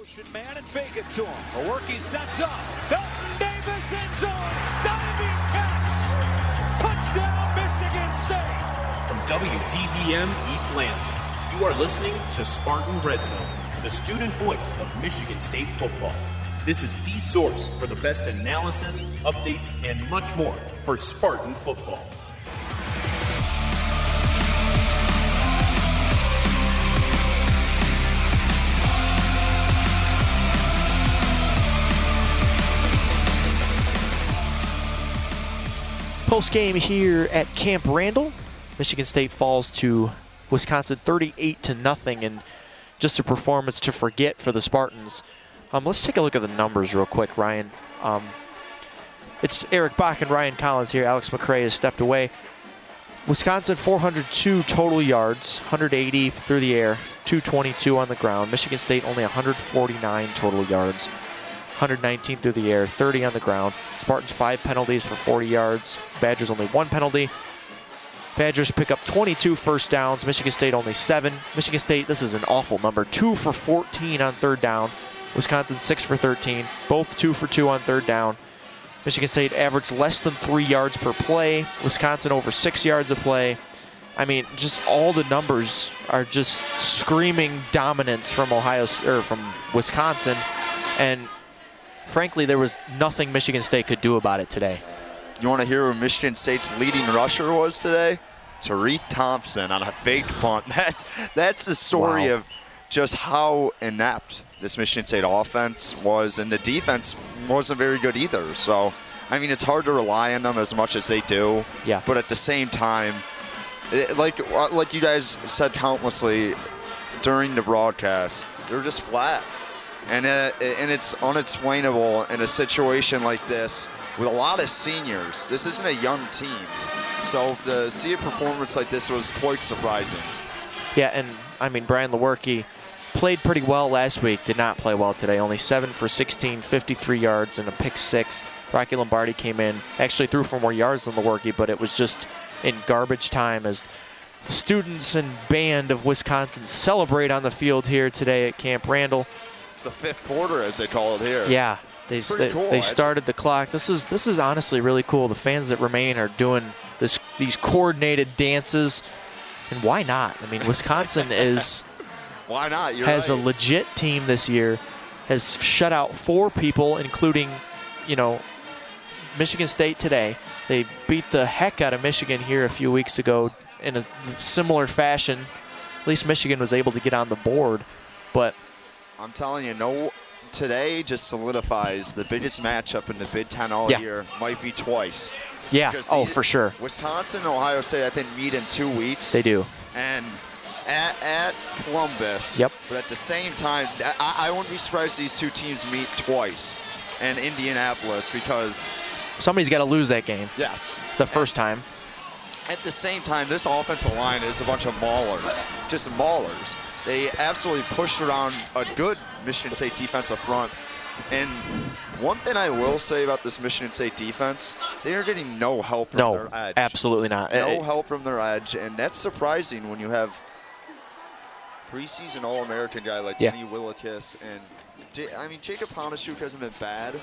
motion man and fake it to him. A work he sets up. Felton Davis in zone. Diving catch. Touchdown, Michigan State. From WDBM East Lansing, you are listening to Spartan Red Zone, the student voice of Michigan State football. This is the source for the best analysis, updates, and much more for Spartan football. Post game here at Camp Randall. Michigan State falls to Wisconsin 38 to nothing, and just a performance to forget for the Spartans. Um, let's take a look at the numbers real quick, Ryan. Um, it's Eric Bach and Ryan Collins here. Alex McRae has stepped away. Wisconsin 402 total yards, 180 through the air, 222 on the ground. Michigan State only 149 total yards, 119 through the air, 30 on the ground. Spartans five penalties for 40 yards. Badgers only one penalty. Badgers pick up 22 first downs. Michigan State only seven. Michigan State, this is an awful number, two for 14 on third down. Wisconsin six for 13, both two for two on third down. Michigan State averaged less than three yards per play. Wisconsin over six yards a play. I mean, just all the numbers are just screaming dominance from Ohio or from Wisconsin, and frankly, there was nothing Michigan State could do about it today. You want to hear who Michigan State's leading rusher was today? Tariq Thompson on a fake punt. That's that's the story Wow. of just how inept this Michigan State offense was, and the defense wasn't very good either. So, I mean, it's hard to rely on them as much as they do. Yeah. But at the same time, it, like uh, like you guys said countlessly during the broadcast, they're just flat, and uh, and it's unexplainable in a situation like this with a lot of seniors. This isn't a young team, so to see a performance like this was quite surprising. Yeah, and I mean, Brian Lewerke played pretty well last week, did not play well today. Only 7 for 16, 53 yards, and a pick six. Rocky Lombardi came in, actually threw for more yards than Lewerke, but it was just in garbage time as students and band of Wisconsin celebrate on the field here today at Camp Randall. It's the fifth quarter, as they call it here. Yeah, they, they, cool, they started the clock. This is this is honestly really cool. The fans that remain are doing this these coordinated dances, and why not? I mean, Wisconsin is Why not? You're has right. a legit team this year. Has shut out four people, including, you know, Michigan State today. They beat the heck out of Michigan here a few weeks ago in a similar fashion. At least Michigan was able to get on the board, but I'm telling you, no. Today just solidifies the biggest matchup in the Big Ten all Yeah. year. Might be twice. yeah, Because oh the- for sure Wisconsin and Ohio State, I think, meet in two weeks. they do. And at, at Columbus. Yep. But at the same time, I, I wouldn't be surprised these two teams meet twice in Indianapolis because, Somebody's got to lose that game yes, the first time. at the same time, this offensive line is a bunch of maulers, just maulers. They absolutely pushed around a good Michigan State defensive front. And one thing I will say about this Michigan State defense, they are getting no help from No, their edge. absolutely not. No Eh, help from their edge, and that's surprising when you have preseason All-American guy like Yeah. Kenny Willekes and I mean Jacob Panasiuk hasn't been bad,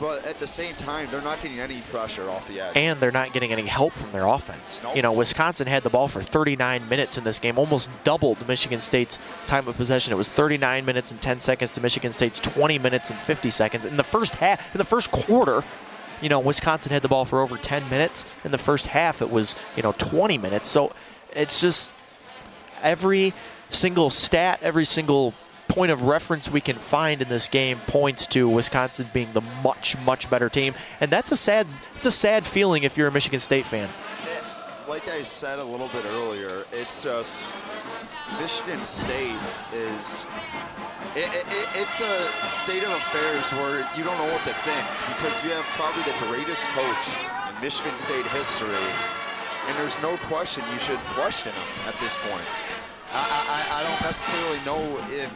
but at the same time they're not getting any pressure off the edge. and they're not getting any help from their offense. Nope. You know, Wisconsin had the ball for 39 minutes in this game, almost doubled Michigan State's time of possession. It was 39 minutes and 10 seconds to Michigan State's 20 minutes and 50 seconds. In the first half, in the first quarter, you know, Wisconsin had the ball for over 10 minutes. In the first half, it was, you know, 20 minutes. So it's just every single stat, every single point of reference we can find in this game points to Wisconsin being the much, much better team. And that's a sad it's a sad feeling if you're a Michigan State fan. Like I said a little bit earlier, it's just Michigan State is. It, it- it's a state of affairs where you don't know what to think because you have probably the greatest coach in Michigan State history, and there's no question you should question him at this point. I, I, I don't necessarily know if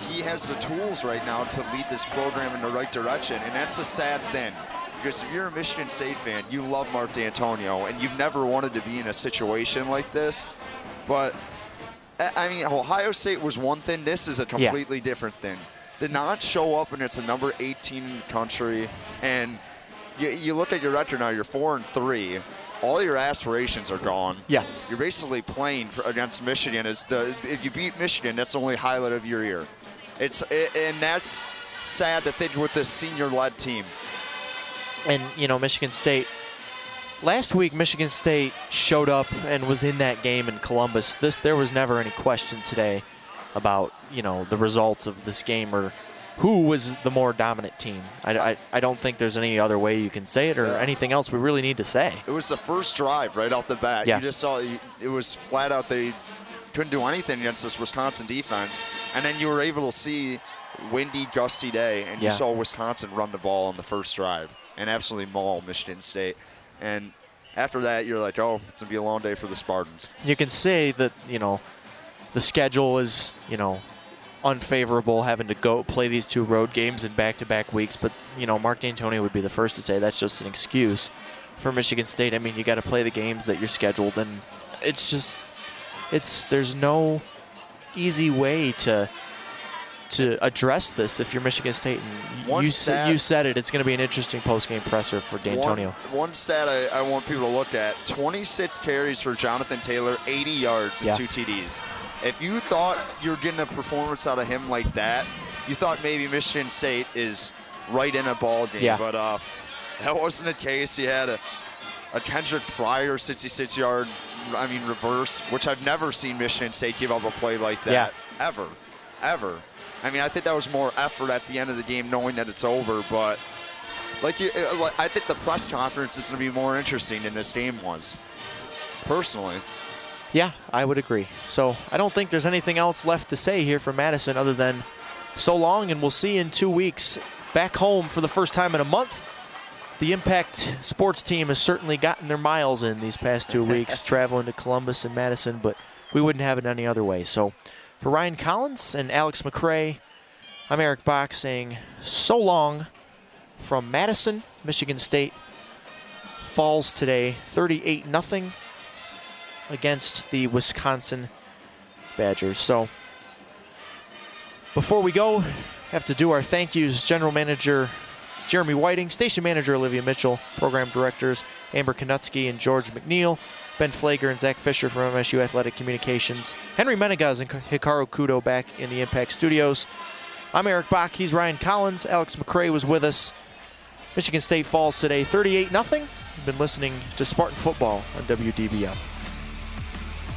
he has the tools right now to lead this program in the right direction, and that's a sad thing. Because if you're a Michigan State fan, you love Mark Dantonio, and you've never wanted to be in a situation like this. But I mean, Ohio State was one thing. This is a completely different thing. to not show up and it's a number 18 in the country, and you, you look at your record now, you're four and three. All your aspirations are gone. Yeah. You're basically playing for, against Michigan. Is the if you beat Michigan, that's the only highlight of your year. It's it, and that's sad to think with this senior-led team. And, you know, Michigan State, last week, Michigan State showed up and was in that game in Columbus. This There was never any question today about, you know, the results of this game or who was the more dominant team. I, I, I don't think there's any other way you can say it or anything else we really need to say. It was the first drive right off the bat. Yeah. You just saw it was flat out. They couldn't do anything against this Wisconsin defense, and then you were able to see windy, gusty day, and Yeah. you saw Wisconsin run the ball on the first drive and absolutely maul Michigan State. And after that, you're like, oh, it's gonna be a long day for the Spartans. You can say that, you know, the schedule is, you know, unfavorable having to go play these two road games in back-to-back weeks, but you know, Mark Dantonio would be the first to say that's just an excuse for Michigan State. I mean, you got to play the games that you're scheduled and it's just it's there's no easy way to to address this if you're Michigan State and One you stat- said you said it it's going to be an interesting post-game presser for Dantonio. One, one stat I, I want people to look at 26 carries for Jonathan Taylor, 80 yards and Yeah. two TDs. If you thought you're getting a performance out of him like that, you thought maybe Michigan State is right in a ball game. Yeah. But uh, that wasn't the case. He had a, a Kendric Pryor 66 yard, I mean, reverse, which I've never seen Michigan State give up a play like that. Yeah. Ever. Ever. I mean, I think that was more effort at the end of the game knowing that it's over, but like you, uh, I think the press conference is going to be more interesting than this game was. Personally, Yeah, I would agree. So I don't think there's anything else left to say here for Madison other than so long, and we'll see in two weeks. Back home for the first time in a month. The Impact sports team has certainly gotten their miles in these past two weeks, traveling to Columbus and Madison, but we wouldn't have it any other way. So for Ryan Collins and Alex McCrae, I'm Eric Bach saying so long from Madison, Michigan State. Falls today 38 0 against the Wisconsin Badgers. So before we go, have to do our thank yous. General Manager Jeremy Whiting, Station Manager Olivia Mitchell, Program Directors Amber Konutsky and George McNeil, Ben Flager and Zach Fisher from MSU Athletic Communications, Henry Menegas and Hikaru Kudo back in the Impact Studios. I'm Eric Bach. He's Ryan Collins. Alex McCrae was with us. Michigan State falls today 38 0. You've been listening to Spartan Football on WDBM.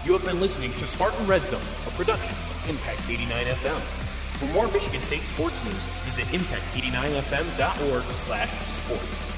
You have been listening to Spartan Red Zone, a production of Impact 89 FM. For more Michigan State sports news, visit impact89fm.org slash sports.